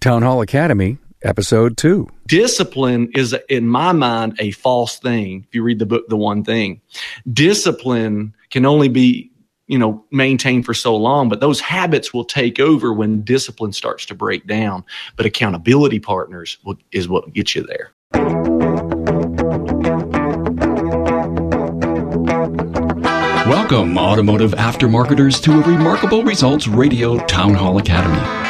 Town Hall Academy, episode two. Discipline is, in my mind, a false thing. If you read the book, The One Thing, discipline can only be, you know, maintained for so long, but those habits will take over when discipline starts to break down. But accountability partners will, is what gets you there. Welcome, automotive aftermarketers, to a Remarkable Results Radio Town Hall Academy.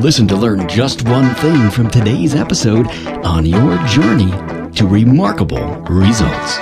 Listen to learn just one thing from today's episode on your journey to remarkable results.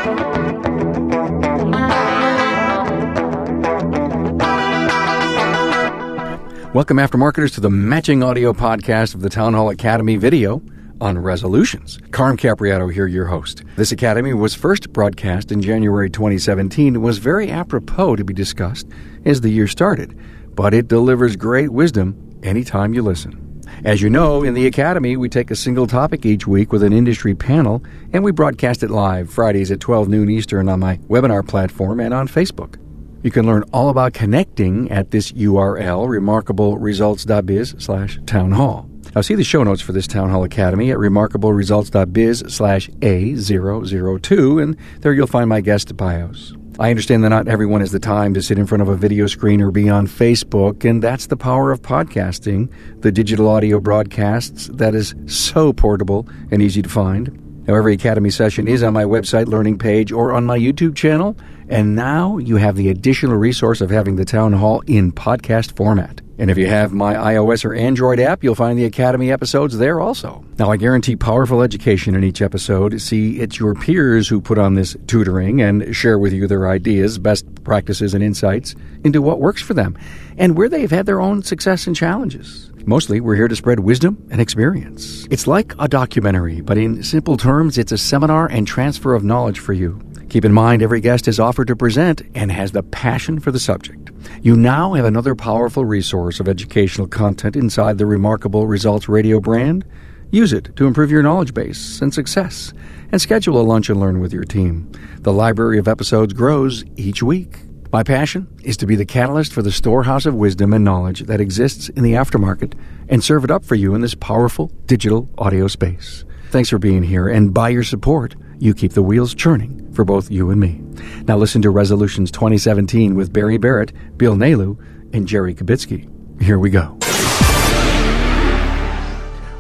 Welcome, aftermarketers, to the matching audio podcast of the Town Hall Academy video on resolutions. Carm Capobianco here, your host. This academy was first broadcast in January 2017 and was very apropos to be discussed as the year started, but it delivers great wisdom anytime you listen. As you know, in the Academy, we take a single topic each week with an industry panel, and we broadcast it live Fridays at 12 noon Eastern on my webinar platform and on Facebook. You can learn all about connecting at this URL, remarkableresults.biz slash town hall. Now see the show notes for this Town Hall Academy at remarkableresults.biz slash A002, and there you'll find my guest bios. I understand that not everyone has the time to sit in front of a video screen or be on Facebook, and that's the power of podcasting, the digital audio broadcasts that is so portable and easy to find. Now, every Academy session is on my website learning page or on my YouTube channel, and now you have the additional resource of having the Town Hall in podcast format. And if you have my iOS or Android app, you'll find the Academy episodes there also. Now, I guarantee powerful education in each episode. See, it's your peers who put on this tutoring and share with you their ideas, best practices, and insights into what works for them and where they've had their own success and challenges. Mostly, we're here to spread wisdom and experience. It's like a documentary, but in simple terms, it's a seminar and transfer of knowledge for you. Keep in mind, every guest is offered to present and has the passion for the subject. You now have another powerful resource of educational content inside the Remarkable Results Radio brand. Use it to improve your knowledge base and success, and schedule a lunch and learn with your team. The library of episodes grows each week. My passion is to be the catalyst for the storehouse of wisdom and knowledge that exists in the aftermarket and serve it up for you in this powerful digital audio space. Thanks for being here, and by your support, you keep the wheels churning for both you and me. Now listen to Resolutions 2017 with Barry Barrett, Bill Nalu, and Jerry Kabitsky. Here we go.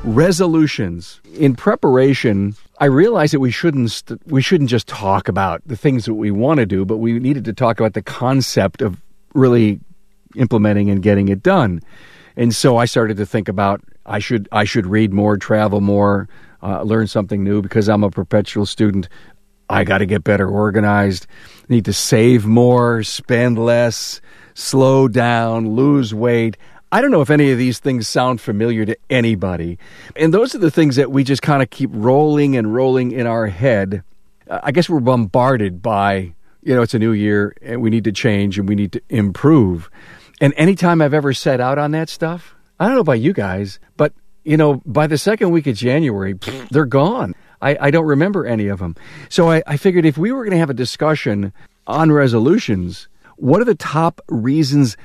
Resolutions. In preparation, I realized that we shouldn't st- we shouldn't just talk about the things that we want to do, but we needed to talk about the concept of really implementing and getting it done. And so I started to think about I should I should read more, travel more, uh, learn something new because I'm a perpetual student. I got to get better organized. Need to save more, spend less, slow down, lose weight. I don't know if any of these things sound familiar to anybody. And those are the things that we just kind of keep rolling and rolling in our head. Uh, I guess we're bombarded by, you know, it's a new year and we need to change and we need to improve. And anytime I've ever set out on that stuff, I don't know about you guys, but, you know, by the second week of January, they're gone. I, I don't remember any of them. So I, I figured if we were going to have a discussion on resolutions, what are the top reasons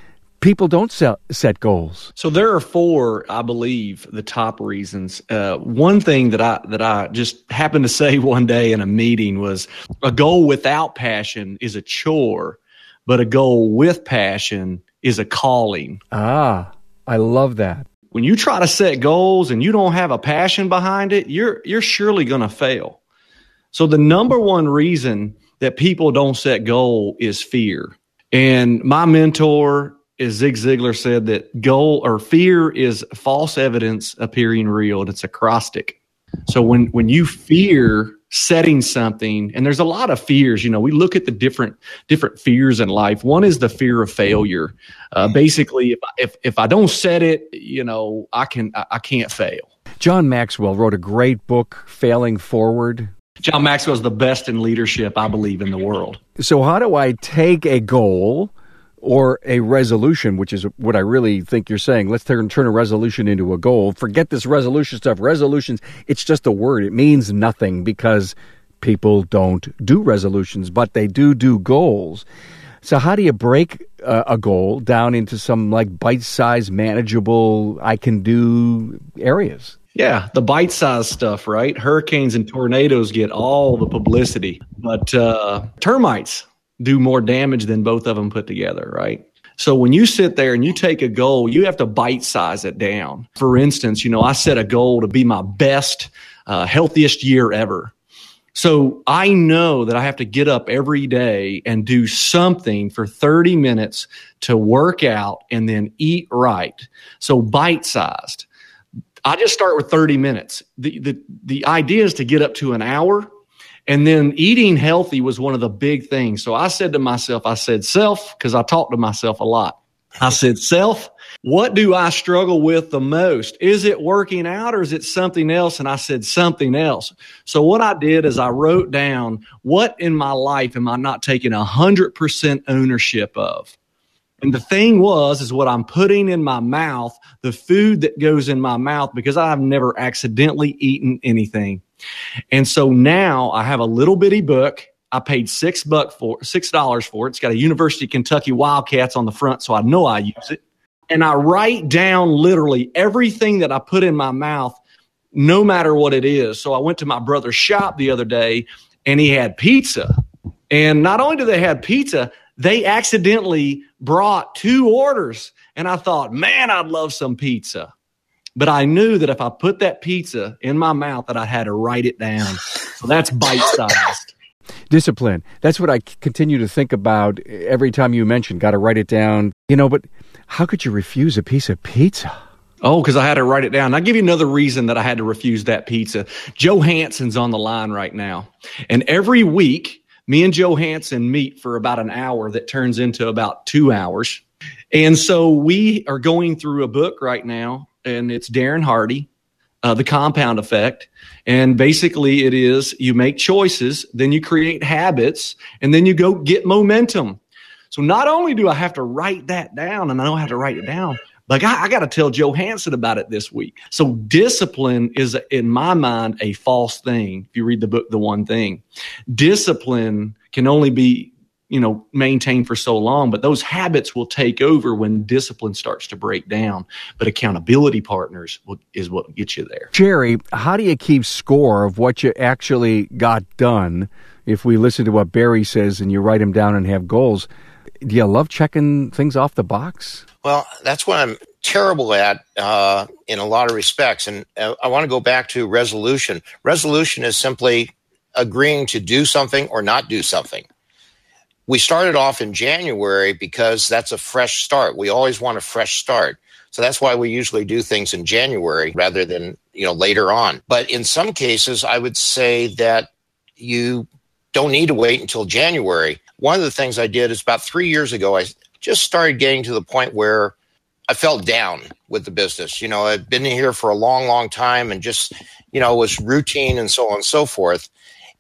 people don't set, set goals? So there are four, I believe, the top reasons. Uh, one thing that I that I just happened to say one day in a meeting was a goal without passion is a chore, but a goal with passion is a calling. Ah, I love that when you try to set goals and you don't have a passion behind it, you're you're surely going to fail. So the number one reason that people don't set goal is fear. And my mentor is Zig Ziglar said that goal or fear is false evidence appearing real. It's acrostic. So when when you fear setting something and there's a lot of fears you know we look at the different different fears in life. One is the fear of failure. Uh, basically if, if if i don't set it you know i can I, I can't fail. John maxwell wrote a great book failing forward. John maxwell is the best in leadership i believe in the world. So how do i take a goal or a resolution, which is what I really think you're saying. Let's turn, turn a resolution into a goal. Forget this resolution stuff. Resolutions, it's just a word. It means nothing because people don't do resolutions, but they do do goals. So, how do you break uh, a goal down into some like bite sized, manageable, I can do areas? Yeah, the bite sized stuff, right? Hurricanes and tornadoes get all the publicity, but uh, termites do more damage than both of them put together, right? So when you sit there and you take a goal, you have to bite size it down. For instance, you know, I set a goal to be my best, uh, healthiest year ever. So I know that I have to get up every day and do something for 30 minutes to work out and then eat right. So bite sized. I just start with 30 minutes. The, the, the idea is to get up to an hour and then eating healthy was one of the big things. So I said to myself, I said, self, because I talk to myself a lot. I said, self, what do I struggle with the most? Is it working out or is it something else? And I said something else. So what I did is I wrote down what in my life am I not taking a hundred percent ownership of? And the thing was, is what I'm putting in my mouth, the food that goes in my mouth, because I've never accidentally eaten anything. And so now I have a little bitty book. I paid six buck for six dollars for it. It's got a University of Kentucky Wildcats on the front, so I know I use it. And I write down literally everything that I put in my mouth, no matter what it is. So I went to my brother's shop the other day and he had pizza. And not only do they have pizza, they accidentally brought two orders. And I thought, man, I'd love some pizza. But I knew that if I put that pizza in my mouth, that I had to write it down. So that's bite sized. Discipline. That's what I continue to think about every time you mention. Got to write it down. You know, but how could you refuse a piece of pizza? Oh, because I had to write it down. I'll give you another reason that I had to refuse that pizza. Joe Hanson's on the line right now. And every week, me and Joe Hanson meet for about an hour that turns into about two hours. And so we are going through a book right now and it's Darren Hardy, uh, The Compound Effect. And basically, it is you make choices, then you create habits, and then you go get momentum. So not only do I have to write that down, and I know how to write it down, but I, I got to tell Joe Hanson about it this week. So discipline is, in my mind, a false thing. If you read the book, The One Thing, discipline can only be you know maintain for so long but those habits will take over when discipline starts to break down but accountability partners will, is what gets you there jerry how do you keep score of what you actually got done if we listen to what barry says and you write them down and have goals do you love checking things off the box well that's what i'm terrible at uh, in a lot of respects and uh, i want to go back to resolution resolution is simply agreeing to do something or not do something we started off in January because that's a fresh start. We always want a fresh start. So that's why we usually do things in January rather than, you know, later on. But in some cases, I would say that you don't need to wait until January. One of the things I did is about three years ago, I just started getting to the point where I felt down with the business. You know, I'd been here for a long, long time and just, you know, was routine and so on and so forth.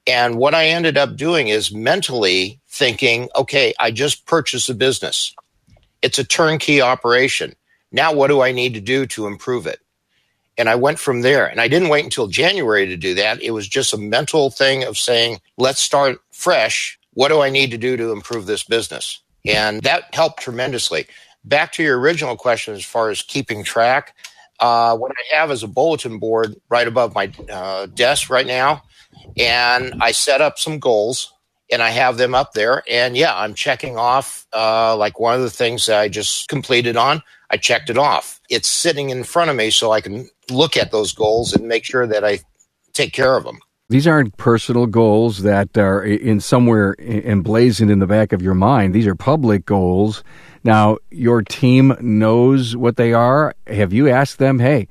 And what I ended up doing is mentally thinking, okay, I just purchased a business. It's a turnkey operation. Now, what do I need to do to improve it? And I went from there. And I didn't wait until January to do that. It was just a mental thing of saying, let's start fresh. What do I need to do to improve this business? And that helped tremendously. Back to your original question as far as keeping track, uh, what I have is a bulletin board right above my uh, desk right now. And I set up some goals and I have them up there. And yeah, I'm checking off uh, like one of the things that I just completed on. I checked it off. It's sitting in front of me so I can look at those goals and make sure that I take care of them. These aren't personal goals that are in somewhere emblazoned in the back of your mind. These are public goals. Now, your team knows what they are. Have you asked them, "Hey,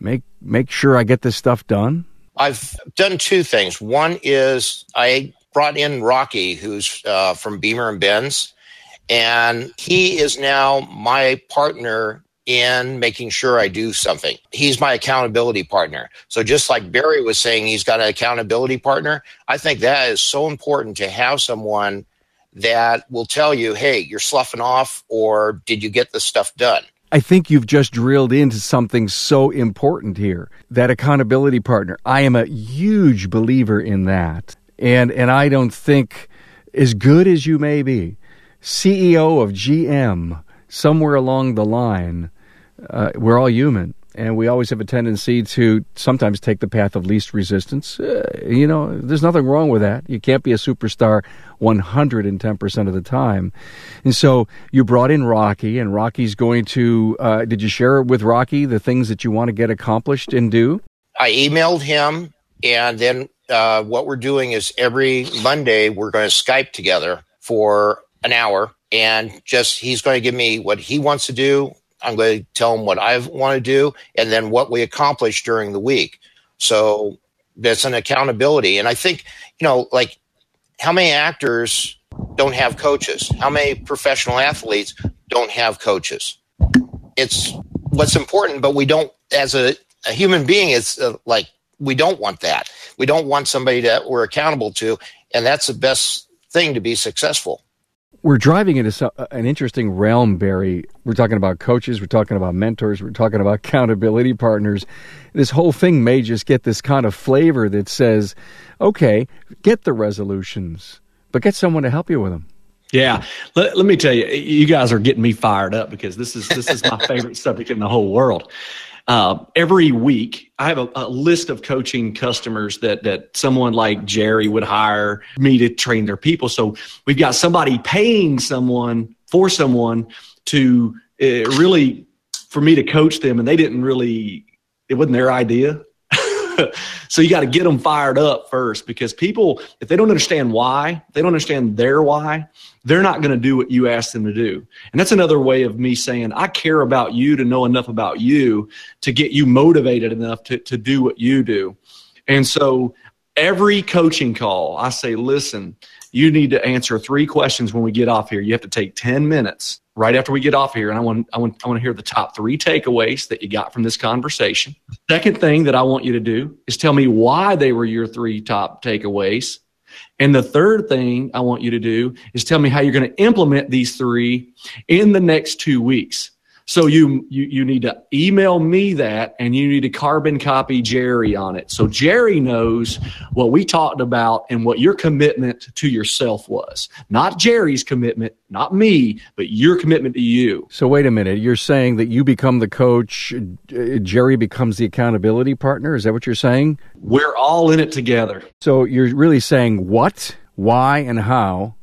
make make sure I get this stuff done"? I've done two things. One is I brought in Rocky, who's uh, from Beamer and Benz, and he is now my partner in making sure I do something. He's my accountability partner. So just like Barry was saying, he's got an accountability partner. I think that is so important to have someone that will tell you, hey, you're sloughing off, or did you get the stuff done? I think you've just drilled into something so important here that accountability partner. I am a huge believer in that and and I don't think as good as you may be, CEO of GM, somewhere along the line, uh, we're all human and we always have a tendency to sometimes take the path of least resistance. Uh, you know, there's nothing wrong with that. You can't be a superstar 110% of the time. And so you brought in Rocky, and Rocky's going to, uh, did you share with Rocky the things that you want to get accomplished and do? I emailed him, and then uh, what we're doing is every Monday we're going to Skype together for an hour. And just he's going to give me what he wants to do. I'm going to tell them what I want to do and then what we accomplish during the week. So that's an accountability. And I think, you know, like how many actors don't have coaches? How many professional athletes don't have coaches? It's what's important, but we don't, as a, a human being, it's uh, like we don't want that. We don't want somebody that we're accountable to. And that's the best thing to be successful we're driving into uh, an interesting realm, Barry. We're talking about coaches, we're talking about mentors, we're talking about accountability partners. This whole thing may just get this kind of flavor that says, okay, get the resolutions, but get someone to help you with them. Yeah, let, let me tell you, you guys are getting me fired up because this is this is my favorite subject in the whole world. Uh, every week, I have a, a, list of coaching customers that that someone like Jerry would hire me to train their people. So we've got somebody paying someone for someone to uh, really for me to coach them, and they didn't really. It wasn't their idea. so you got to get them fired up first because people, if they don't understand why, they don't understand their why, they're not going to do what you ask them to do. And that's another way of me saying, I care about you to know enough about you to get you motivated enough to, to do what you do. And so every coaching call, I say, listen, you need to answer three questions when we get off here. You have to take 10 minutes right after we get off here. And I want, I want, I want to hear the top three takeaways that you got from this conversation. Second thing that I want you to do is tell me why they were your three top takeaways. And the third thing I want you to do is tell me how you're going to implement these three in the next two weeks. So you, you you need to email me that and you need to carbon copy Jerry on it. So Jerry knows what we talked about and what your commitment to yourself was. Not Jerry's commitment, not me, but your commitment to you. So wait a minute, you're saying that you become the coach, Jerry becomes the accountability partner? Is that what you're saying? We're all in it together. So you're really saying what, why and how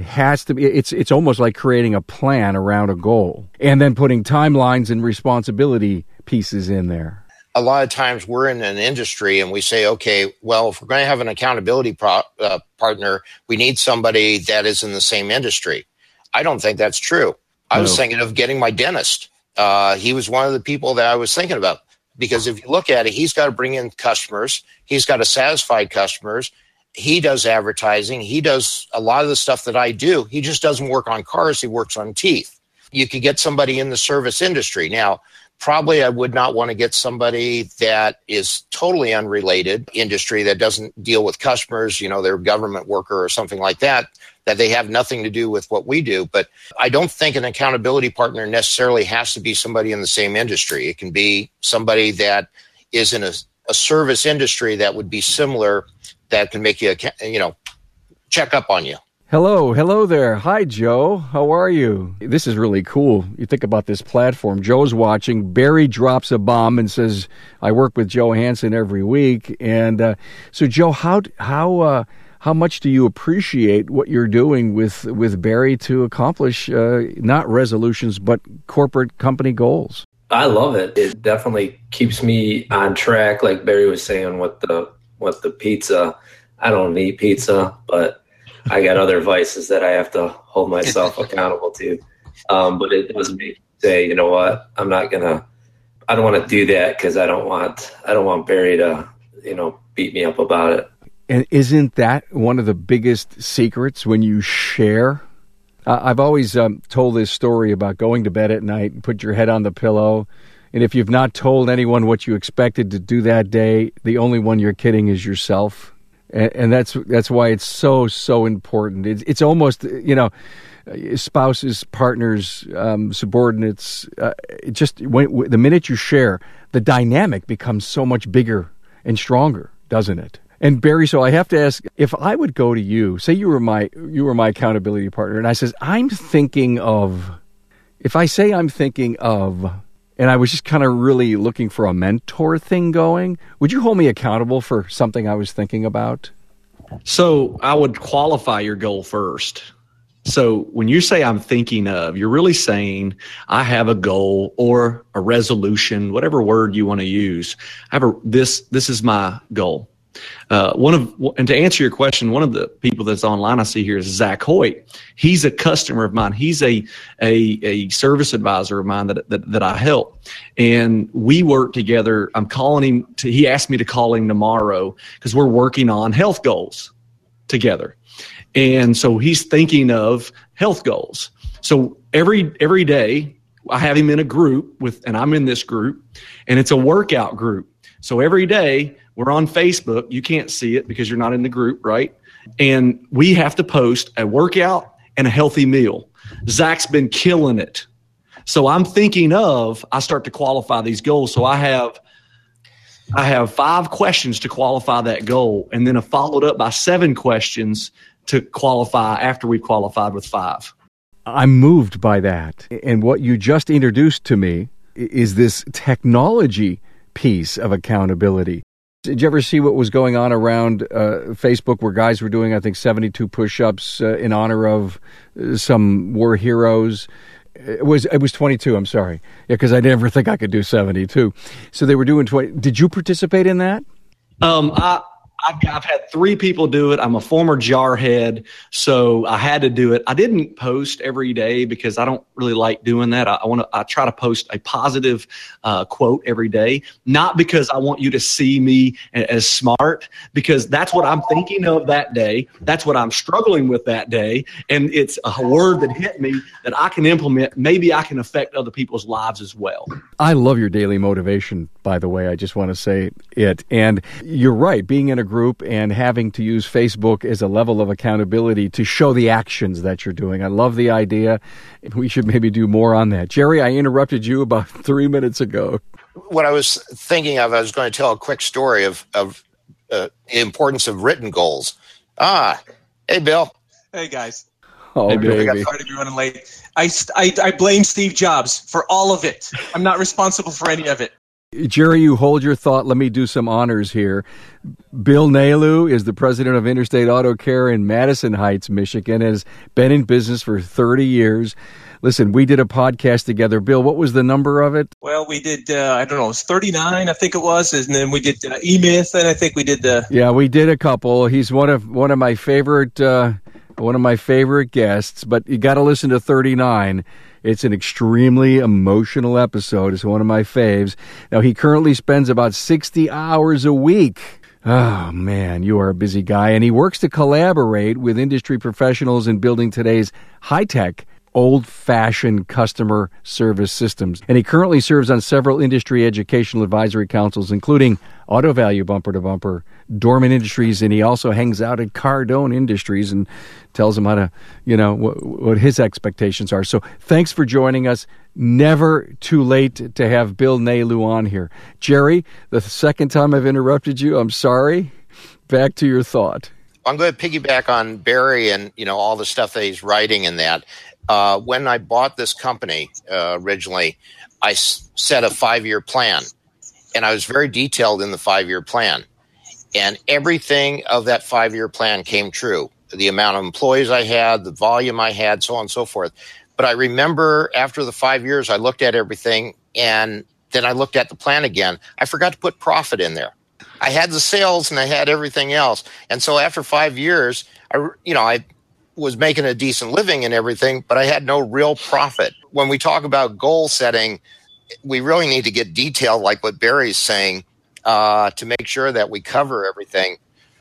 has to be it's it's almost like creating a plan around a goal and then putting timelines and responsibility pieces in there. A lot of times we're in an industry and we say okay well if we're going to have an accountability pro, uh, partner we need somebody that is in the same industry. I don't think that's true. I no. was thinking of getting my dentist. Uh, he was one of the people that i was thinking about. Because if you look at it he's got to bring in customers. He's got to satisfy customers he does advertising. He does a lot of the stuff that I do. He just doesn't work on cars. He works on teeth. You could get somebody in the service industry. Now, probably I would not want to get somebody that is totally unrelated industry that doesn't deal with customers, you know, they're government worker or something like that, that they have nothing to do with what we do. But I don't think an accountability partner necessarily has to be somebody in the same industry. It can be somebody that is in a, a service industry that would be similar that can make you, you know, check up on you. Hello, hello there. Hi, Joe. How are you? This is really cool. You think about this platform. Joe's watching. Barry drops a bomb and says, "I work with Joe Hansen every week." And uh, so, Joe, how how uh, how much do you appreciate what you're doing with with Barry to accomplish uh, not resolutions but corporate company goals? I love it. It definitely keeps me on track, like Barry was saying, with the with the pizza. I don't eat pizza, but I got other vices that I have to hold myself accountable to. Um, but it does make me say, you know what, I'm not gonna. I don't want to do that because I don't want I don't want Barry to you know beat me up about it. And isn't that one of the biggest secrets when you share? Uh, I've always um, told this story about going to bed at night and put your head on the pillow and if you've not told anyone what you expected to do that day, the only one you're kidding is yourself. And, and that's that's why it's so so important. It's it's almost you know spouses, partners, um, subordinates. Uh, just when, the minute you share, the dynamic becomes so much bigger and stronger, doesn't it? And Barry, so I have to ask if I would go to you, say you were my you were my accountability partner, and I says I'm thinking of, if I say I'm thinking of, and I was just kind of really looking for a mentor thing going, would you hold me accountable for something I was thinking about? So I would qualify your goal first. So when you say I'm thinking of, you're really saying I have a goal or a resolution, whatever word you want to use. I have a this this is my goal. Uh, one of and to answer your question, one of the people that's online I see here is Zach Hoyt. He's a customer of mine. He's a a, a service advisor of mine that, that that I help, and we work together. I'm calling him. To, he asked me to call him tomorrow because we're working on health goals together, and so he's thinking of health goals. So every every day I have him in a group with, and I'm in this group, and it's a workout group. So every day we're on Facebook. You can't see it because you're not in the group, right? And we have to post a workout and a healthy meal. Zach's been killing it. So I'm thinking of I start to qualify these goals. So I have I have five questions to qualify that goal, and then a followed up by seven questions to qualify after we've qualified with five. I'm moved by that. And what you just introduced to me is this technology piece of accountability. Did you ever see what was going on around uh, Facebook where guys were doing, I think, 72 push ups uh, in honor of uh, some war heroes? It was it was 22. I'm sorry, yeah, because I never think I could do 72. So they were doing 20. Did you participate in that? Um, I I've, had three people do it. I'm a former jarhead, so I had to do it. I didn't post every day because I don't really like doing that. I, I want to. I try to post a positive uh, quote every day, not because I want you to see me as smart, because that's what I'm thinking of that day. That's what I'm struggling with that day, and it's a word that hit me that I can implement. Maybe I can affect other people's lives as well. I love your daily motivation. By the way, I just want to say it, and you're right. Being in a group and having to use Facebook as a level of accountability to show the actions that you're doing. I love the idea. We should maybe do more on that. Jerry, I interrupted you about three minutes ago. What I was thinking of, I was going to tell a quick story of, of uh, the importance of written goals. Ah, hey, Bill. Hey, guys. Oh, hey, baby. I got sorry to be running late. I, I, I blame Steve Jobs for all of it. I'm not responsible for any of it. Jerry, you hold your thought. Let me do some honors here. Bill Nalu is the president of Interstate Auto Care in Madison Heights, Michigan, has been in business for 30 years. Listen, we did a podcast together. Bill, what was the number of it? Well, we did, uh, I don't know, it was 39, I think it was. And then we did uh, E-Myth, and I think we did the. Yeah, we did a couple. He's one of one of my favorite. Uh, one of my favorite guests, but you got to listen to 39. It's an extremely emotional episode. It's one of my faves. Now, he currently spends about 60 hours a week. Oh, man, you are a busy guy. And he works to collaborate with industry professionals in building today's high tech old fashioned customer service systems. And he currently serves on several industry educational advisory councils, including Auto Value Bumper to Bumper, Dorman Industries, and he also hangs out at Cardone Industries and tells them how to, you know, what, what his expectations are. So thanks for joining us. Never too late to have Bill Nalu on here. Jerry, the second time I've interrupted you, I'm sorry. Back to your thought. I'm going to piggyback on Barry and you know all the stuff that he's writing in that. Uh, when I bought this company uh, originally, I s- set a five year plan, and I was very detailed in the five year plan, and everything of that five year plan came true. The amount of employees I had, the volume I had, so on and so forth. But I remember after the five years, I looked at everything, and then I looked at the plan again. I forgot to put profit in there. I had the sales and I had everything else, and so after five years, I you know I was making a decent living and everything, but I had no real profit. When we talk about goal setting, we really need to get detailed, like what Barry's saying, uh, to make sure that we cover everything.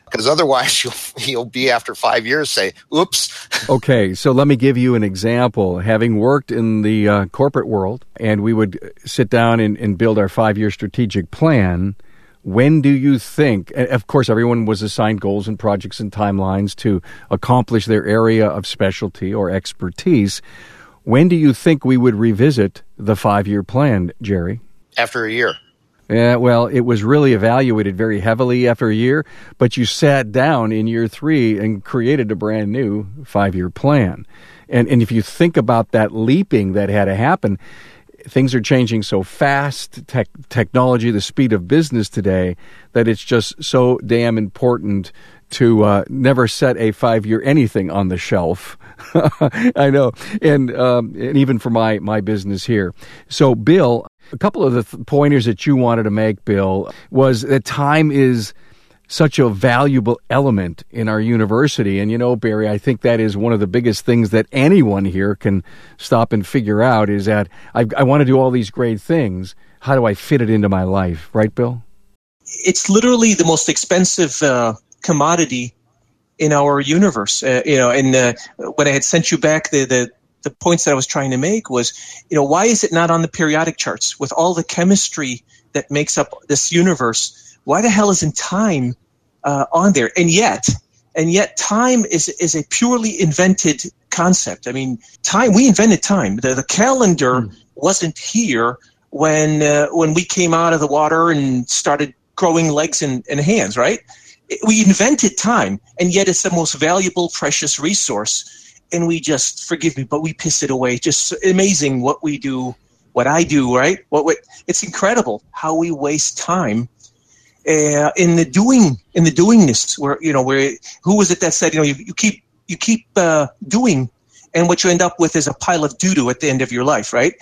Because otherwise, you'll you'll be after five years say, "Oops." Okay, so let me give you an example. Having worked in the uh, corporate world, and we would sit down and, and build our five-year strategic plan when do you think of course everyone was assigned goals and projects and timelines to accomplish their area of specialty or expertise. When do you think we would revisit the five year plan jerry? After a year. Yeah, well, it was really evaluated very heavily after a year, but you sat down in year three and created a brand new five year plan. And, and if you think about that leaping that had to happen, things are changing so fast, tech, technology, the speed of business today, that it's just so damn important to uh, never set a five year anything on the shelf. I know, and um, and even for my my business here. So, Bill, a couple of the th- pointers that you wanted to make, Bill, was that time is such a valuable element in our university. And you know, Barry, I think that is one of the biggest things that anyone here can stop and figure out is that I, I want to do all these great things. How do I fit it into my life? Right, Bill? It's literally the most expensive uh, commodity in our universe. Uh, you know, and uh, when I had sent you back the, the the points that I was trying to make was, you know, why is it not on the periodic charts with all the chemistry that makes up this universe? Why the hell isn't time uh, on there? And yet, and yet, time is is a purely invented concept. I mean, time we invented time. The, the calendar mm. wasn't here when uh, when we came out of the water and started growing legs and, and hands, right? We invented time, and yet it's the most valuable, precious resource and we just forgive me, but we piss it away. Just amazing what we do, what I do, right? What, what it's incredible how we waste time uh, in the doing, in the doingness. Where you know, where who was it that said, you know, you, you keep you keep uh, doing, and what you end up with is a pile of doo doo at the end of your life, right?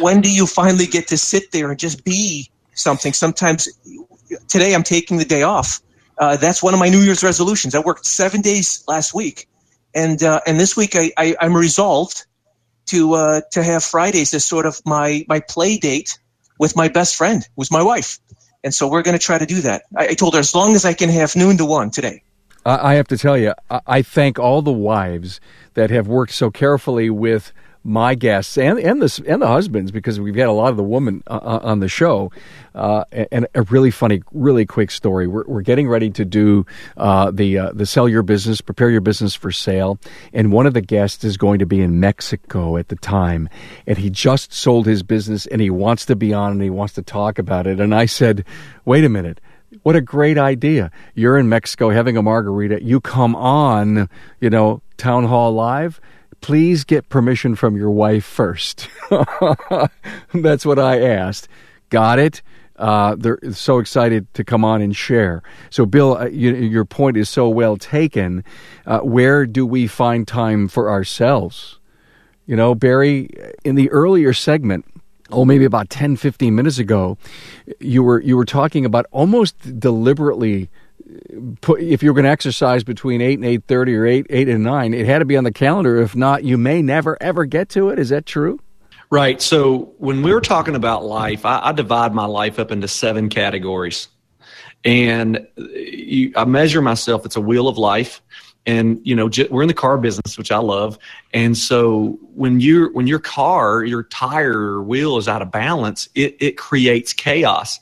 When do you finally get to sit there and just be something? Sometimes today I'm taking the day off. Uh, that's one of my New Year's resolutions. I worked seven days last week and uh, and this week I, I am resolved to uh, to have Fridays as sort of my my play date with my best friend, who's my wife, and so we're going to try to do that. I, I, told her as long as I can have noon to one today. I have to tell you, I thank all the wives that have worked so carefully with my guests and and the and the husbands because we've had a lot of the women uh, uh, on the show. Uh, and a really funny, really quick story. We're, we're getting ready to do uh, the uh, the sell your business, prepare your business for sale, and one of the guests is going to be in Mexico at the time, and he just sold his business and he wants to be on and he wants to talk about it. And I said, wait a minute. What a great idea. You're in Mexico having a margarita. You come on, you know, Town Hall Live please get permission from your wife first. That's what I asked. Got it? Uh, they're so excited to come on and share. So, Bill, uh, you, your point is so well taken. Uh, where do we find time for ourselves? You know, Barry, in the earlier segment, oh, maybe about 10, 15 minutes ago, you were you were talking about almost deliberately put, if you're going to exercise between 8 and 8.30 or 8, 8 and 9, it had to be on the calendar. If not, you may never, ever get to it. Is that true? Right. So when we were talking about life, I, I divide my life up into seven categories. And uh, you, I measure myself, it's a wheel of life. And you know, we're in the car business, which I love. And so when you when your car, your tire wheel is out of balance, it, it creates chaos.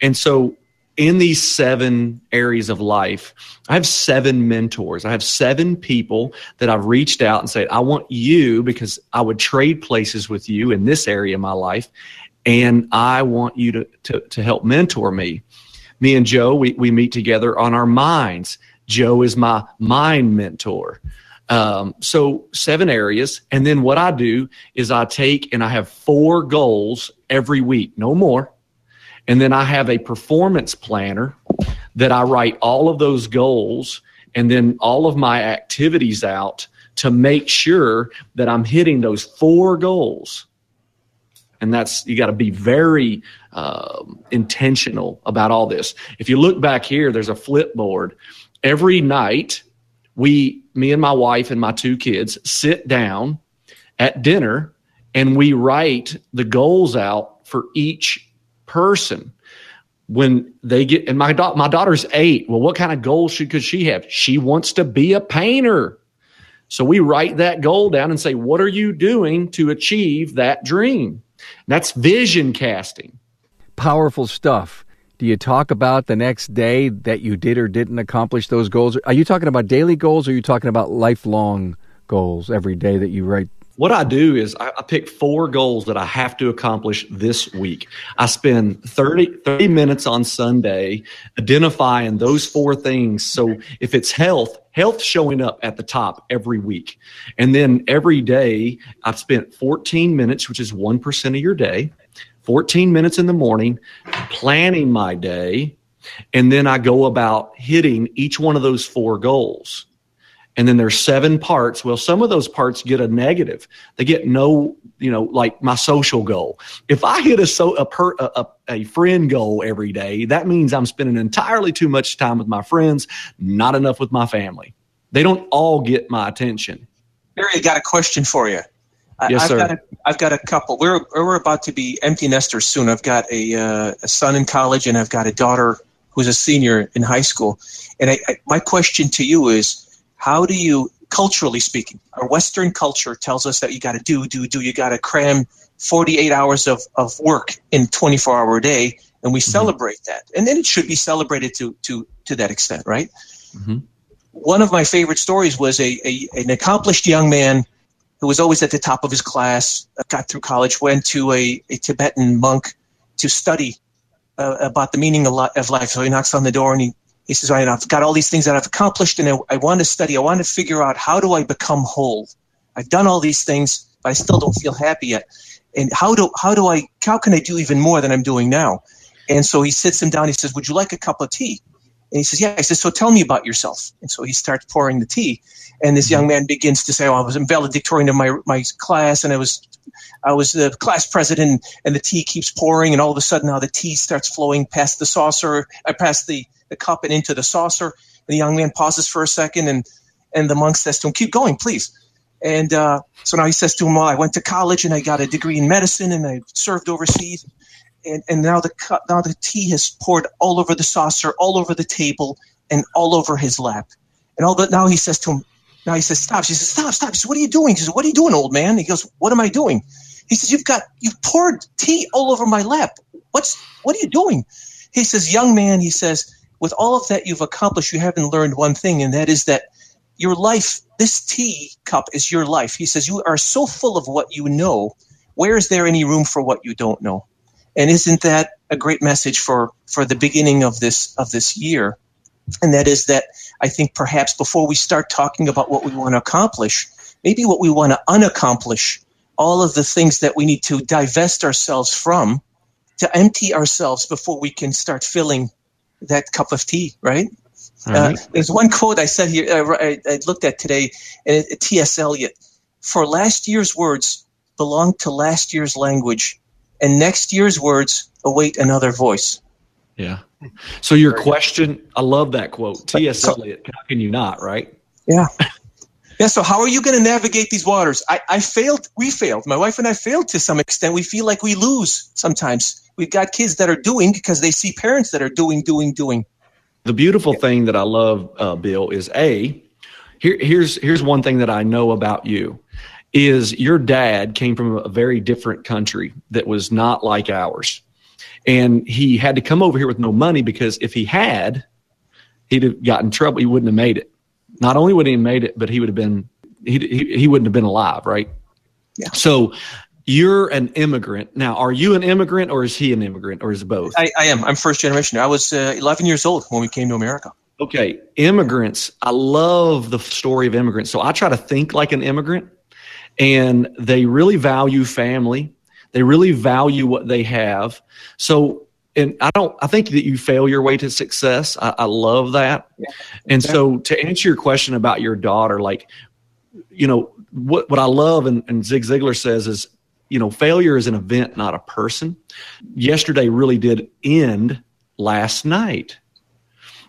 And so in these seven areas of life, I have seven mentors. I have seven people that I've reached out and said, I want you because I would trade places with you in this area of my life. And I want you to, to, to help mentor me. Me and Joe, we, we meet together on our minds. Joe is my mind mentor. Um, so seven areas. And then what I do is I take and I have four goals every week, no more and then I have a performance planner that I write all of those goals and then all of my activities out to make sure that I'm hitting those four goals. And that's, you got to be very uh, intentional about all this. If you look back here, there's a flipboard. Every night, we, me and my wife and my two kids, sit down at dinner and we write the goals out for each person when they get and my da- my daughter's eight. Well, what kind of goals should could she have? She wants to be a painter. So we write that goal down and say, what are you doing to achieve that dream? That's vision casting. Powerful stuff. Do you talk about the next day that you did or didn't accomplish those goals? Are you talking about daily goals or are you talking about lifelong goals every day that you write what I do is I, I, pick four goals that I have to accomplish this week. I spend 30, 30 minutes on Sunday identifying those four things. So if it's health, health showing up at the top every week. And then every day I've spent 14 minutes, which is 1% of your day, 14 minutes in the morning, planning my day. And then I go about hitting each one of those four goals and then there's seven parts. Well, some of those parts get a negative. They get no, you know, like my social goal. If I hit a so a per a, a friend goal every day, that means I'm spending entirely too much time with my friends, not enough with my family. They don't all get my attention. Barry, I got a question for you. Yes, I've sir. Got a, I've got a couple. We're we're about to be empty nesters soon. I've got a uh, a son in college, and I've got a daughter who's a senior in high school. And I, I, my question to you is how do you culturally speaking our western culture tells us that you got to do do do you got to cram 48 hours of, of work in 24 hour day and we mm-hmm. celebrate that and then it should be celebrated to to to that extent right mm-hmm. one of my favorite stories was a, a, an accomplished young man who was always at the top of his class got through college went to a, a tibetan monk to study uh, about the meaning of life so he knocks on the door and he he says, I've got all these things that I've accomplished and I, I want to study. I want to figure out how do I become whole? I've done all these things, but I still don't feel happy yet. And how do, how do I, how can I do even more than I'm doing now? And so he sits him down. He says, would you like a cup of tea? And he says, yeah. He says, so tell me about yourself. And so he starts pouring the tea. And this young man begins to say, oh, I was valedictorian of my, my class and I was, I was the class president and the tea keeps pouring. And all of a sudden now the tea starts flowing past the saucer, uh, past the, the cup and into the saucer. The young man pauses for a second, and and the monk says to him, "Keep going, please." And uh, so now he says to him, "Well, I went to college and I got a degree in medicine and I served overseas." And, and now the now the tea has poured all over the saucer, all over the table, and all over his lap. And all that now he says to him, now he says, "Stop!" She says, "Stop! Stop!" He says, "What are you doing?" He says, "What are you doing, old man?" He goes, "What am I doing?" He says, "You've got you've poured tea all over my lap. What's what are you doing?" He says, "Young man," he says, with all of that you've accomplished, you haven't learned one thing, and that is that your life, this tea cup is your life. He says, You are so full of what you know. Where is there any room for what you don't know? And isn't that a great message for, for the beginning of this of this year? And that is that I think perhaps before we start talking about what we want to accomplish, maybe what we want to unaccomplish, all of the things that we need to divest ourselves from, to empty ourselves before we can start filling that cup of tea, right? Uh, there's one quote I said here, I, I, looked at today, and it, T.S. Eliot. For last year's words belong to last year's language, and next year's words await another voice. Yeah. So your question, I love that quote. T.S. So, Eliot, how can you not, right? Yeah. Yeah, so how are you going to navigate these waters? I, I failed. We failed. My wife and I failed to some extent. We feel like we lose sometimes we've got kids that are doing because they see parents that are doing, doing, doing. The beautiful thing that I love, uh, Bill, is a here, here's here's one thing that I know about you is your dad came from a very different country that was not like ours, and he had to come over here with no money because if he had, he'd have got in trouble. He wouldn't have made it. Not only would he have made it, but he would have been he he, he wouldn't have been alive, right? Yeah. So you're an immigrant now. Are you an immigrant, or is he an immigrant, or is it both? I, I am. I'm first generation. I was uh, 11 years old when we came to America. Okay, immigrants. I love the story of immigrants. So I try to think like an immigrant, and they really value family. They really value what they have. So, and I don't. I think that you fail your way to success. I, I love that. Yeah. And so, to answer your question about your daughter, like, you know, what what I love, and, and Zig Ziglar says is you know, failure is an event, not a person. Yesterday really did end last night.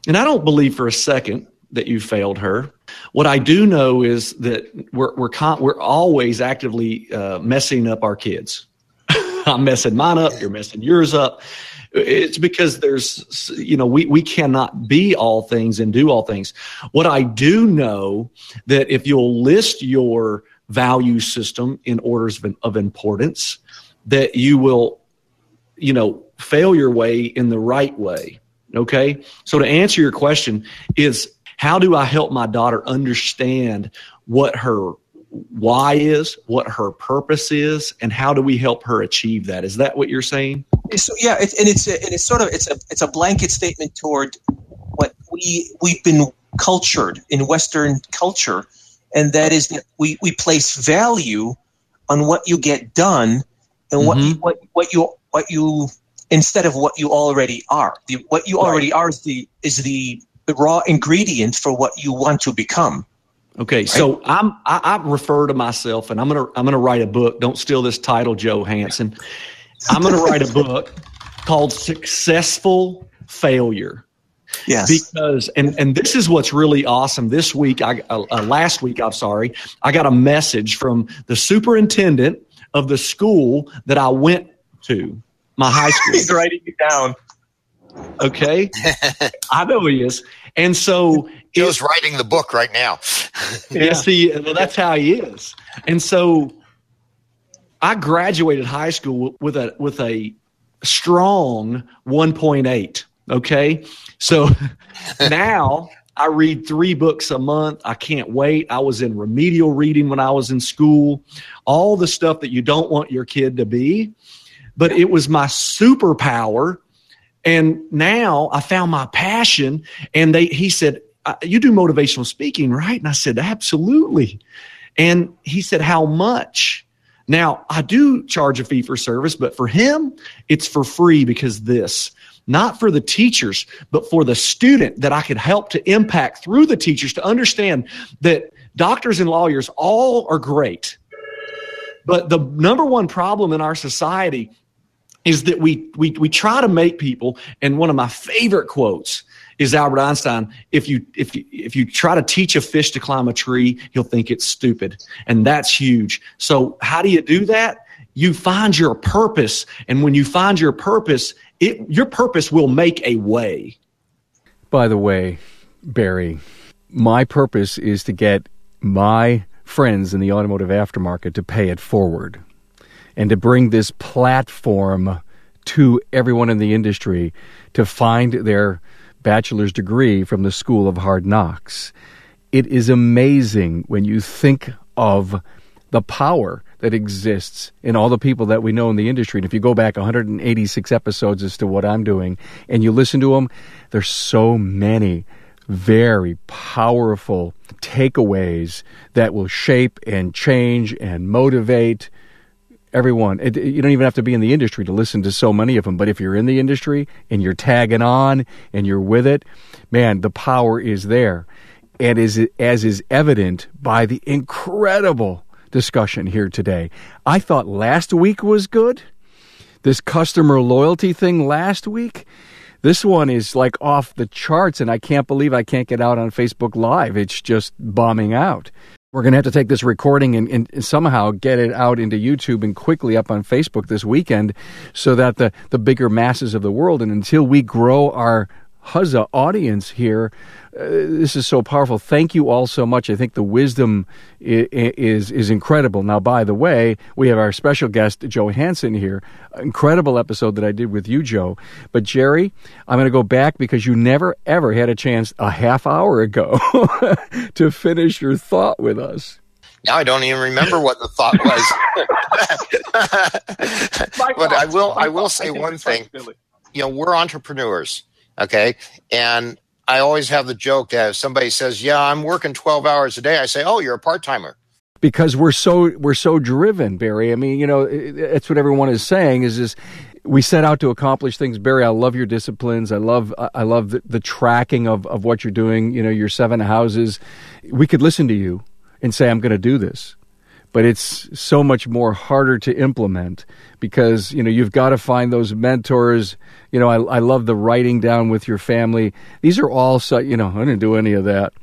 And I don't believe for a second that you failed her. What I do know is that we're we're con- we're always actively uh, messing up our kids. I'm messing mine up. You're messing yours up. It's because there's you know we we cannot be all things and do all things. What I do know that if you'll list your value system in orders of, of importance that you will you know fail your way in the right way okay so to answer your question is how do i help my daughter understand what her why is, what her purpose is, and how do we help her achieve that? Is that what you're saying? So, yeah, it, and it's a, and it's sort of it's a it's a blanket statement toward what we we've been cultured in Western culture, and that is that we we place value on what you get done and what Mhm. what what you what you instead of what you already are. The, what you already are is the is the, the raw ingredient for what you want to become. Okay, so I'm I, I refer to myself, and I'm gonna I'm gonna write a book. Don't steal this title, Joe Hansen. I'm gonna write a book called Successful Failure. Yes. because and and this is what's really awesome this week i uh, uh, last week i'm sorry i got a message from the superintendent of the school that i went to my high school. He's writing it down. okay i know he is and so Joe's writing the book right now. Yes, he. Well, that's how he is. And so, I graduated high school with a with a strong 1.8. Okay, so now I read three books a month. I can't wait. I was in remedial reading when I was in school. All the stuff that you don't want your kid to be, but it was my superpower. And now I found my passion. And they, he said, you do motivational speaking, right? And I said, absolutely. And he said, how much? Now I do charge a fee for service, but for him, it's for free because this, not for the teachers, but for the student that I could help to impact through the teachers to understand that doctors and lawyers all are great. But the number one problem in our society is that we, we, we try to make people, and one of my favorite quotes is Albert Einstein. If you if you if you try to teach a fish to climb a tree, he'll think it's stupid, and that's huge. So how do you do that? You find your purpose, and when you find your purpose, it your purpose will make a way. By the way, Barry, my purpose is to get my friends in the automotive aftermarket to pay it forward and to bring this platform to everyone in the industry to find their bachelor's degree from the School of Hard Knocks. It is amazing when you think of the power that exists in all the people that we know in the industry. And if you go back 186 episodes as to what I'm doing and you listen to them, there's so many very powerful takeaways that will shape and change and motivate everyone. It, you don't even have to be in the industry to listen to so many of them. But if you're in the industry and you're tagging on and you're with it, man, the power is there. And is as is evident by the incredible discussion here today. I thought last week was good. This customer loyalty thing last week. This one is like off the charts, and I can't believe I can't get out on Facebook Live. It's just bombing out. We're going to have to take this recording and, and, somehow get it out into YouTube and quickly up on Facebook this weekend so that the, the bigger masses of the world, and until we grow our Huzza audience here, uh, this is so powerful. Thank you all so much. I think the wisdom is, is is incredible. Now, by the way, we have our special guest Joe Hansen here. Incredible episode that I did with you, Joe. But Jerry, I'm going to go back because you never ever had a chance a half hour ago to finish your thought with us. Now I don't even remember what the thought was. but I will I will say one thing. You know, we're entrepreneurs, okay? And I always have the joke that if somebody says, "Yeah, I'm working 12 hours a day," I say, "Oh, you're a part-timer." Because we're so we're so driven, Barry. I mean, you know, that's what everyone is saying is this we set out to accomplish things barry i love your disciplines i love i love the, the, tracking of, of what you're doing you know your seven houses we could listen to you and say i'm going to do this but it's so much more harder to implement because you know you've got to find those mentors. You know i, I love the writing down with your family. These are all so you know i didn't do any of that.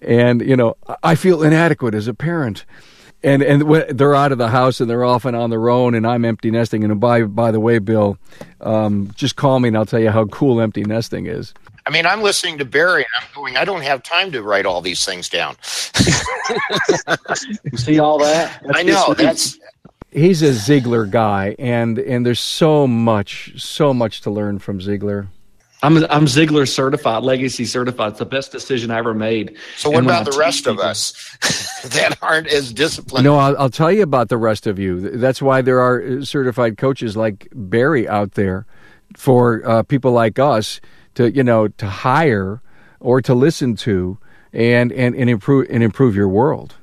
And you know i feel inadequate as a parent. And and they're out of the house and they're off and on their own and I'm empty nesting. And by by the way Bill um, just call me and I'll tell you how cool empty nesting is I mean I'm listening to Barry and I'm going I don't have time to write all these things down you see all that that's I know that's he's a Ziglar guy and and there's so much so much to learn from Ziglar. I'm I'm Ziglar certified, legacy certified. It's the best decision I ever made. So what about the rest people, of us that aren't as disciplined? No, I'll, I'll, tell you about the rest of you. That's why there are certified coaches like Barry out there for uh, people like us to you know to hire or to listen to and and, and improve and improve your world.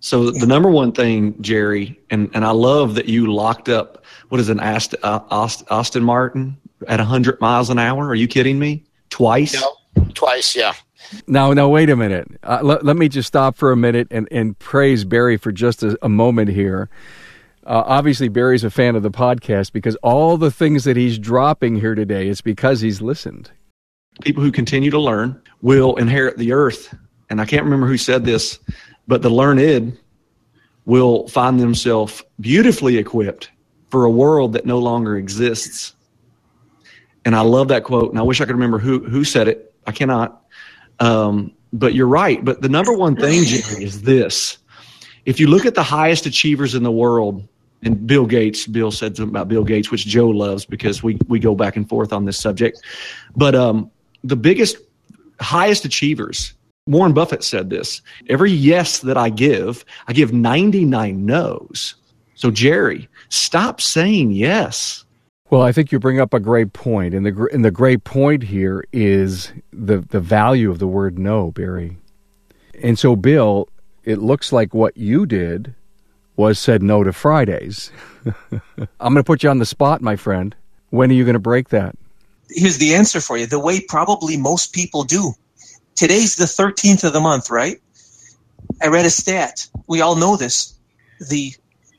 So the number one thing, Jerry, and, and I love that you locked up what is an Aston, uh, Aston Martin at 100 miles an hour? Are you kidding me? Twice? No, twice, yeah. Now, now, wait a minute. Uh, let, let me just stop for a minute and, and praise Barry for just a, a moment here. Uh, obviously, Barry's a fan of the podcast because all the things that he's dropping here today is because he's listened. People who continue to learn will inherit the earth. And I can't remember who said this, but the learned will find themselves beautifully equipped for a world that no longer exists. And I love that quote, and I wish I could remember who who said it. I cannot. Um, but you're right. But the number one thing, Jerry, is this: if you look at the highest achievers in the world, and Bill Gates, Bill said something about Bill Gates, which Joe loves because we we go back and forth on this subject. But um, the biggest, highest achievers, Warren Buffett said this: every yes that I give, I give 99 no's. So Jerry, stop saying yes. Well, I think you bring up a great point, and the and the great point here is the the value of the word no, Barry. And so, Bill, it looks like what you did was said no to Fridays. I'm going to put you on the spot, my friend. When are you going to break that? Here's the answer for you. The way probably most people do. Today's the 13th of the month, right? I read a stat. We all know this. The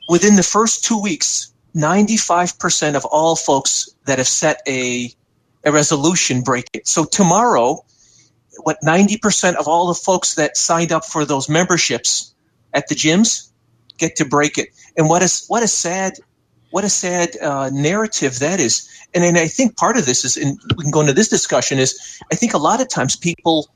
within the first two weeks, 95% of all folks that have set a, a resolution break it. So tomorrow, what 90% of all the folks that signed up for those memberships at the gyms get to break it. And what is what a sad what a sad uh, narrative that is. And then I think part of this is, and we can go into this discussion, is I think a lot of times people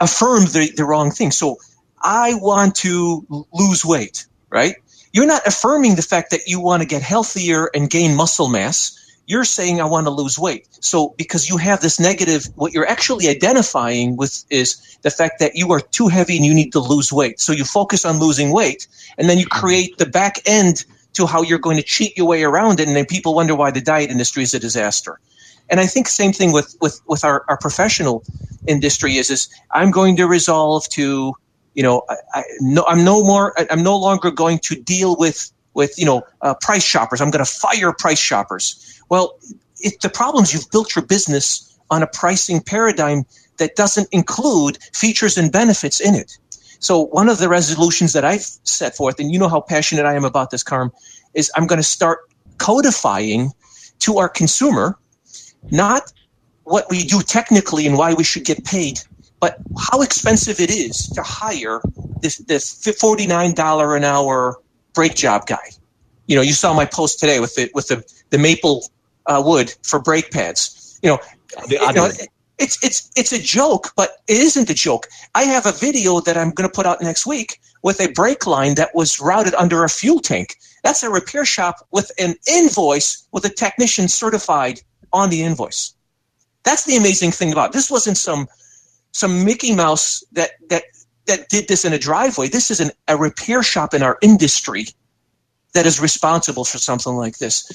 affirm the, the wrong thing. So I want to lose weight, right? You're not affirming the fact that you want to get healthier and gain muscle mass. You're saying, I want to lose weight. So, because you have this negative, what you're actually identifying with is the fact that you are too heavy and you need to lose weight. So, you focus on losing weight, and then you mm-hmm. create the back end to how you're going to cheat your way around it. And then people wonder why the diet industry is a disaster. And I think same thing with, with, with our, our professional industry is, is I'm going to resolve to you know, I, I, no, I'm no more, I'm no longer going to deal with, with, you know, uh, price shoppers. I'm going to fire price shoppers. Well, it, the problem is you've built your business on a pricing paradigm that doesn't include features and benefits in it. So one of the resolutions that I've set forth, and you know how passionate I am about this, Carm, is I'm going to start codifying to our consumer, not what we do technically and why we should get paid, but how expensive it is to hire this this forty nine dollar an hour brake job guy. You know, you saw my post today with the with the the maple uh, wood for brake pads. You know, you know, it's it's it's a joke, but it isn't a joke. I have a video that I'm going to put out next week with a brake line that was routed under a fuel tank. That's a repair shop with an invoice with a technician certified on the invoice. That's the amazing thing about it. this. Wasn't some some Mickey Mouse that that that did this in a driveway. This is an, a repair shop in our industry that is responsible for something like this.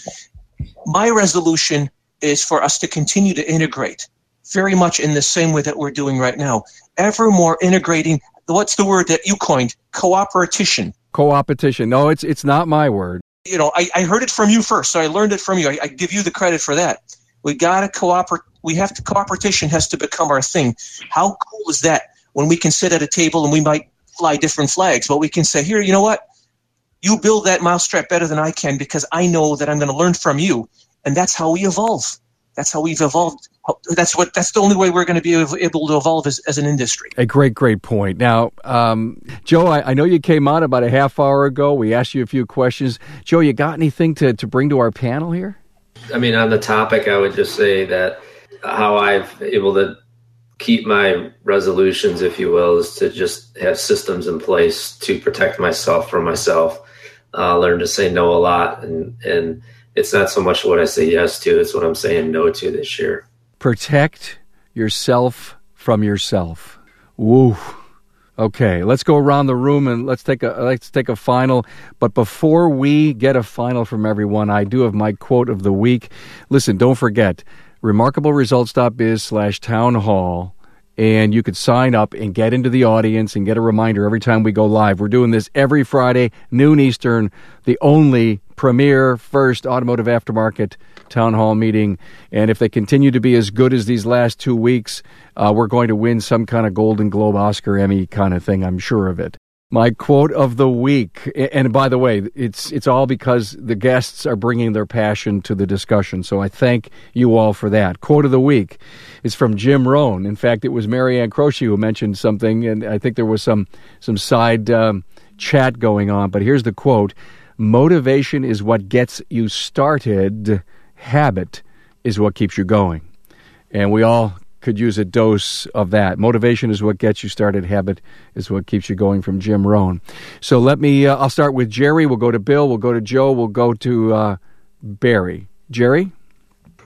My resolution is for us to continue to integrate very much in the same way that we're doing right now. Ever more integrating. What's the word that you coined? Cooperation. Cooperation. No, it's it's not my word. You know, I, I heard it from you first, so I learned it from you. I, I give you the credit for that. We got to cooperate. We have to cooperation has to become our thing. How cool is that when we can sit at a table and we might fly different flags, but we can say, here, you know what? You build that mousetrap better than I can because I know that I'm going to learn from you, and that's how we evolve. That's how we've evolved. That's what. That's the only way we're going to be able to evolve as, as an industry. A great, great point. Now, um, Joe, I, I, know you came on about a half hour ago. We asked you a few questions. Joe, you got anything to, to bring to our panel here? I mean, on the topic, I would just say that how I've able to keep my resolutions, if you will, is to just have systems in place to protect myself from myself. Uh, learn to say no a lot, and and it's not so much what I say yes to; it's what I'm saying no to this year. Protect yourself from yourself. Woo. Okay, let's go around the room and let's take a let's take a final. But before we get a final from everyone, I do have my quote of the week. Listen, don't forget remarkableresults.biz slash town hall and you could sign up and get into the audience and get a reminder every time we go live. We're doing this every Friday, noon Eastern, the only premier first automotive aftermarket town hall meeting. And if they continue to be as good as these last two weeks, uh, we're going to win some kind of Golden Globe, Oscar, Emmy kind of thing. I'm sure of it. My quote of the week, and by the way, it's it's all because the guests are bringing their passion to the discussion. So I thank you all for that. Quote of the week is from Jim Rohn. In fact, it was Marianne Croce who mentioned something, and I think there was some some side um, chat going on. But here's the quote: "Motivation is what gets you started. Habit is what keeps you going." And we all could use a dose of that. Motivation is what gets you started. Habit is what keeps you going from Jim Rohn. So let me, uh, I'll start with Jerry. We'll go to Bill. We'll go to Joe. We'll go to uh, Barry. Jerry?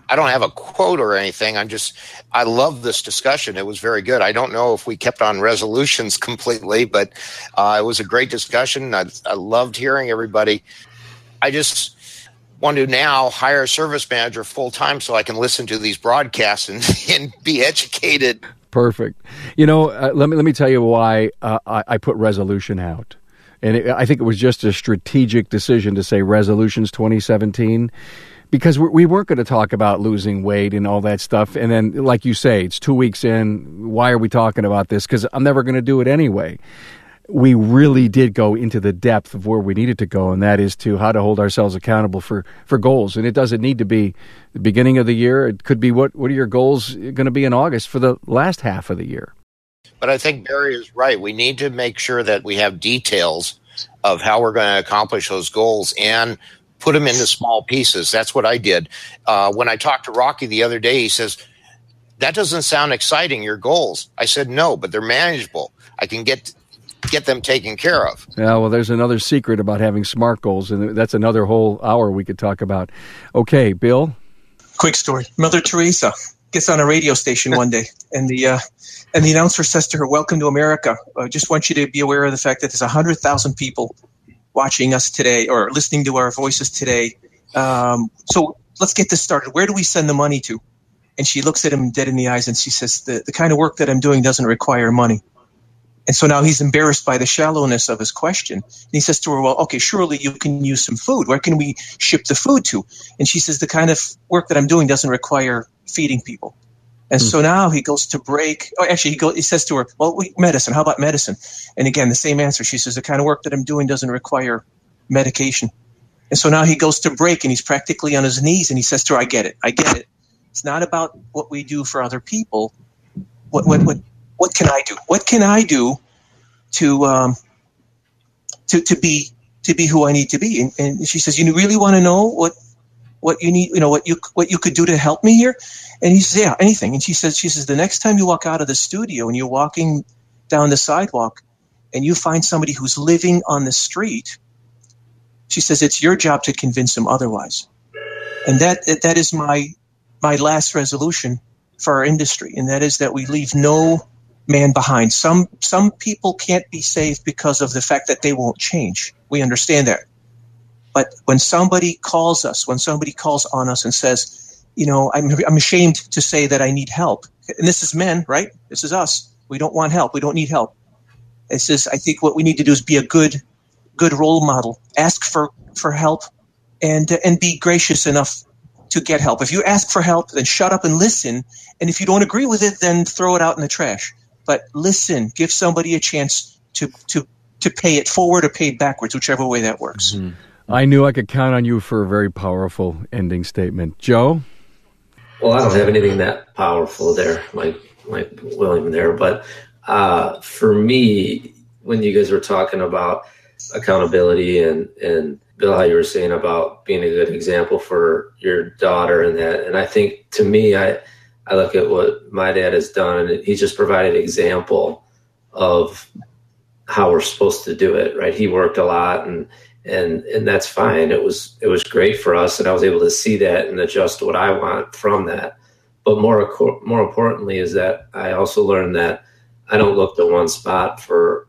I don't have a quote or anything. I'm just, I love this discussion. It was very good. I don't know if we kept on resolutions completely, but uh, it was a great discussion. I, I loved hearing everybody. I just, want to now hire a service manager full time so I can listen to these broadcasts and, and be educated. Perfect. You know, uh, let me let me tell you why uh, I, I, put resolution out, and it, I think it was just a strategic decision to say resolutions 2017 because we weren't going to talk about losing weight and all that stuff. And then, like you say, it's two weeks in. Why are we talking about this? Because I'm never going to do it anyway we really did go into the depth of where we needed to go, and that is to how to hold ourselves accountable for, for goals. And it doesn't need to be the beginning of the year. It could be what, what are your goals going to be in August for the last half of the year? But I think Barry is right. We need to make sure that we have details of how we're going to accomplish those goals and put them into small pieces. That's what I did. Uh, when I talked to Rocky the other day, he says, That doesn't sound exciting, your goals. I said, No, but they're manageable. I can get get them taken care of. Yeah, well, there's another secret about having SMART goals, and that's another whole hour we could talk about. Okay, Bill. Quick story: Mother Teresa gets on a radio station one day, and the uh, and the announcer says to her, "Welcome to America. I just want you to be aware of the fact that there's hundred thousand people watching us today or listening to our voices today. Um, so let's get this started. Where do we send the money to?" And she looks at him dead in the eyes and she says, the, the kind of work that I'm doing doesn't require money. And so now he's embarrassed by the shallowness of his question. And he says to her, Well, okay, surely you can use some food. Where can we ship the food to? And she says, The kind of work that I'm doing doesn't require feeding people. And hmm. so now he goes to break. Oh, actually, he, goes, he says to her, Well, medicine. How about medicine? And again, the same answer. She says, The kind of work that I'm doing doesn't require medication. And so now he goes to break and he's practically on his knees and he says to her, I get it. I get it. It's not about what we do for other people. What, what, what what can I do? What can I do to um, to to be to be who I need to be? And, and she says, "You really want to know what what you need? You know what you what you could do to help me here?" And he says, "Yeah, anything." And she says, "She says the next time you walk out of the studio and you're walking down the sidewalk and you find somebody who's living on the street." She says it's your job to convince them otherwise, and that that is my my last resolution for our industry, and that is that we leave no man behind. Some some people can't be saved because of the fact that they won't change. We understand that. But when somebody calls us, when somebody calls on us and says, you know, I'm I'm ashamed to say that I need help. And this is men, right? This is us. We don't want help. We don't need help. It says I think what we need to do is be a good good role model. Ask for for help and and be gracious enough to get help. If you ask for help, then shut up and listen. And if you don't agree with it, then throw it out in the trash but listen, give somebody a chance to to to pay it forward or pay it backwards, whichever way that works. Mm-hmm. I knew I could count on you for a very powerful ending statement, Joe. Well, I don't have anything that powerful there, like like William there, but uh, for me, when you guys were talking about accountability and and Bill, how you were saying about being a good example for your daughter and that, and I think to me, I I look at what my dad has done, and he's just provided an example of how we're supposed to do it. Right? He worked a lot, and and and that's fine. It was it was great for us, and I was able to see that and adjust what I want from that. but more more importantly is that I also learned that I don't look to one spot for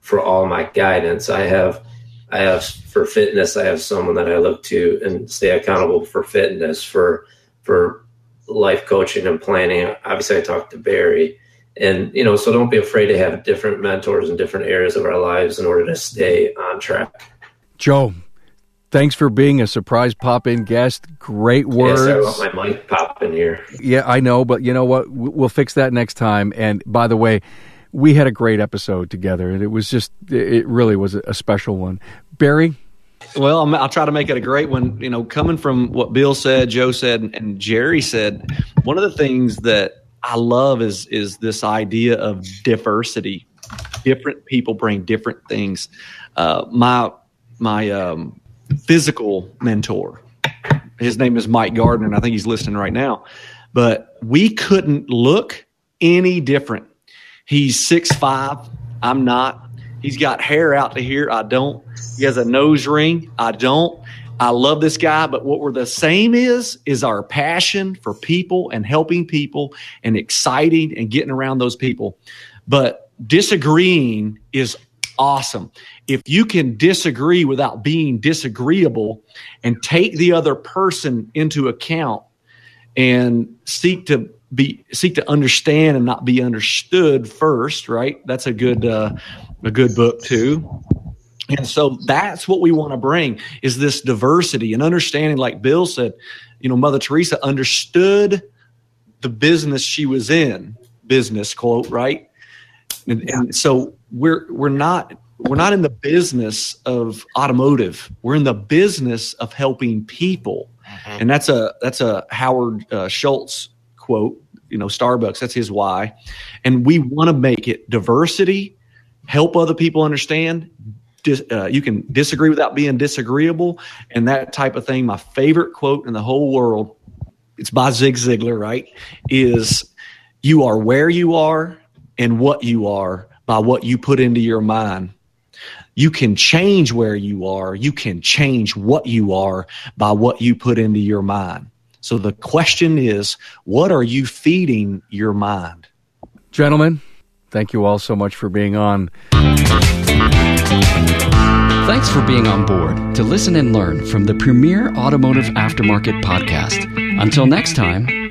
for all my guidance. I have I have for fitness, I have someone that I look to and stay accountable for fitness for for life coaching and planning. Obviously, I talked to Barry, and you know, so don't be afraid to have different mentors in different areas of our lives in order to stay on track. Joe, thanks for being a surprise pop in guest. Great words. Yes, I want my mic pop in here. Yeah, I know, but you know what? We'll fix that next time. And by the way, we had a great episode together, and it was just, it really was a special one. Barry? Well, i will try to make it a great one. You know, coming from what Bill said, Joe said, and Jerry said, one of the things that I love is is this idea of diversity. Different people bring different things. Uh, my my um, physical mentor, his name is Mike Gardner, and I think he's listening right now. But we couldn't look any different. He's six five. I'm not. He's got hair out to here. I don't. He has a nose ring. I don't. I love this guy, but what we're the same is is our passion for people and helping people and exciting and getting around those people. But disagreeing is awesome. If you can disagree without being disagreeable and take the other person into account and seek to be seek to understand and not be understood first, right? That's a good uh, a good book too. And so that's what we want to bring is this diversity and understanding, like Bill said, you know, Mother Teresa understood the business she was in, business quote, right? And, yeah. and so we're we're not we're not in the business of automotive. We're in the business of helping people, mm-hmm. and that's a that's a Howard uh, Schultz quote. You know, Starbucks. That's his why, and we want to make it diversity, help other people understand. Uh, you can disagree without being disagreeable, and that type of thing. My favorite quote in the whole world. It's by Zig Ziglar, right? Is you are where you are and what you are by what you put into your mind. You can change where you are. You can change what you are by what you put into your mind. So the question is, what are you feeding your mind? Gentlemen, thank you all so much for being on. Thanks for being on board to listen and learn from the premier automotive aftermarket podcast. Until next time,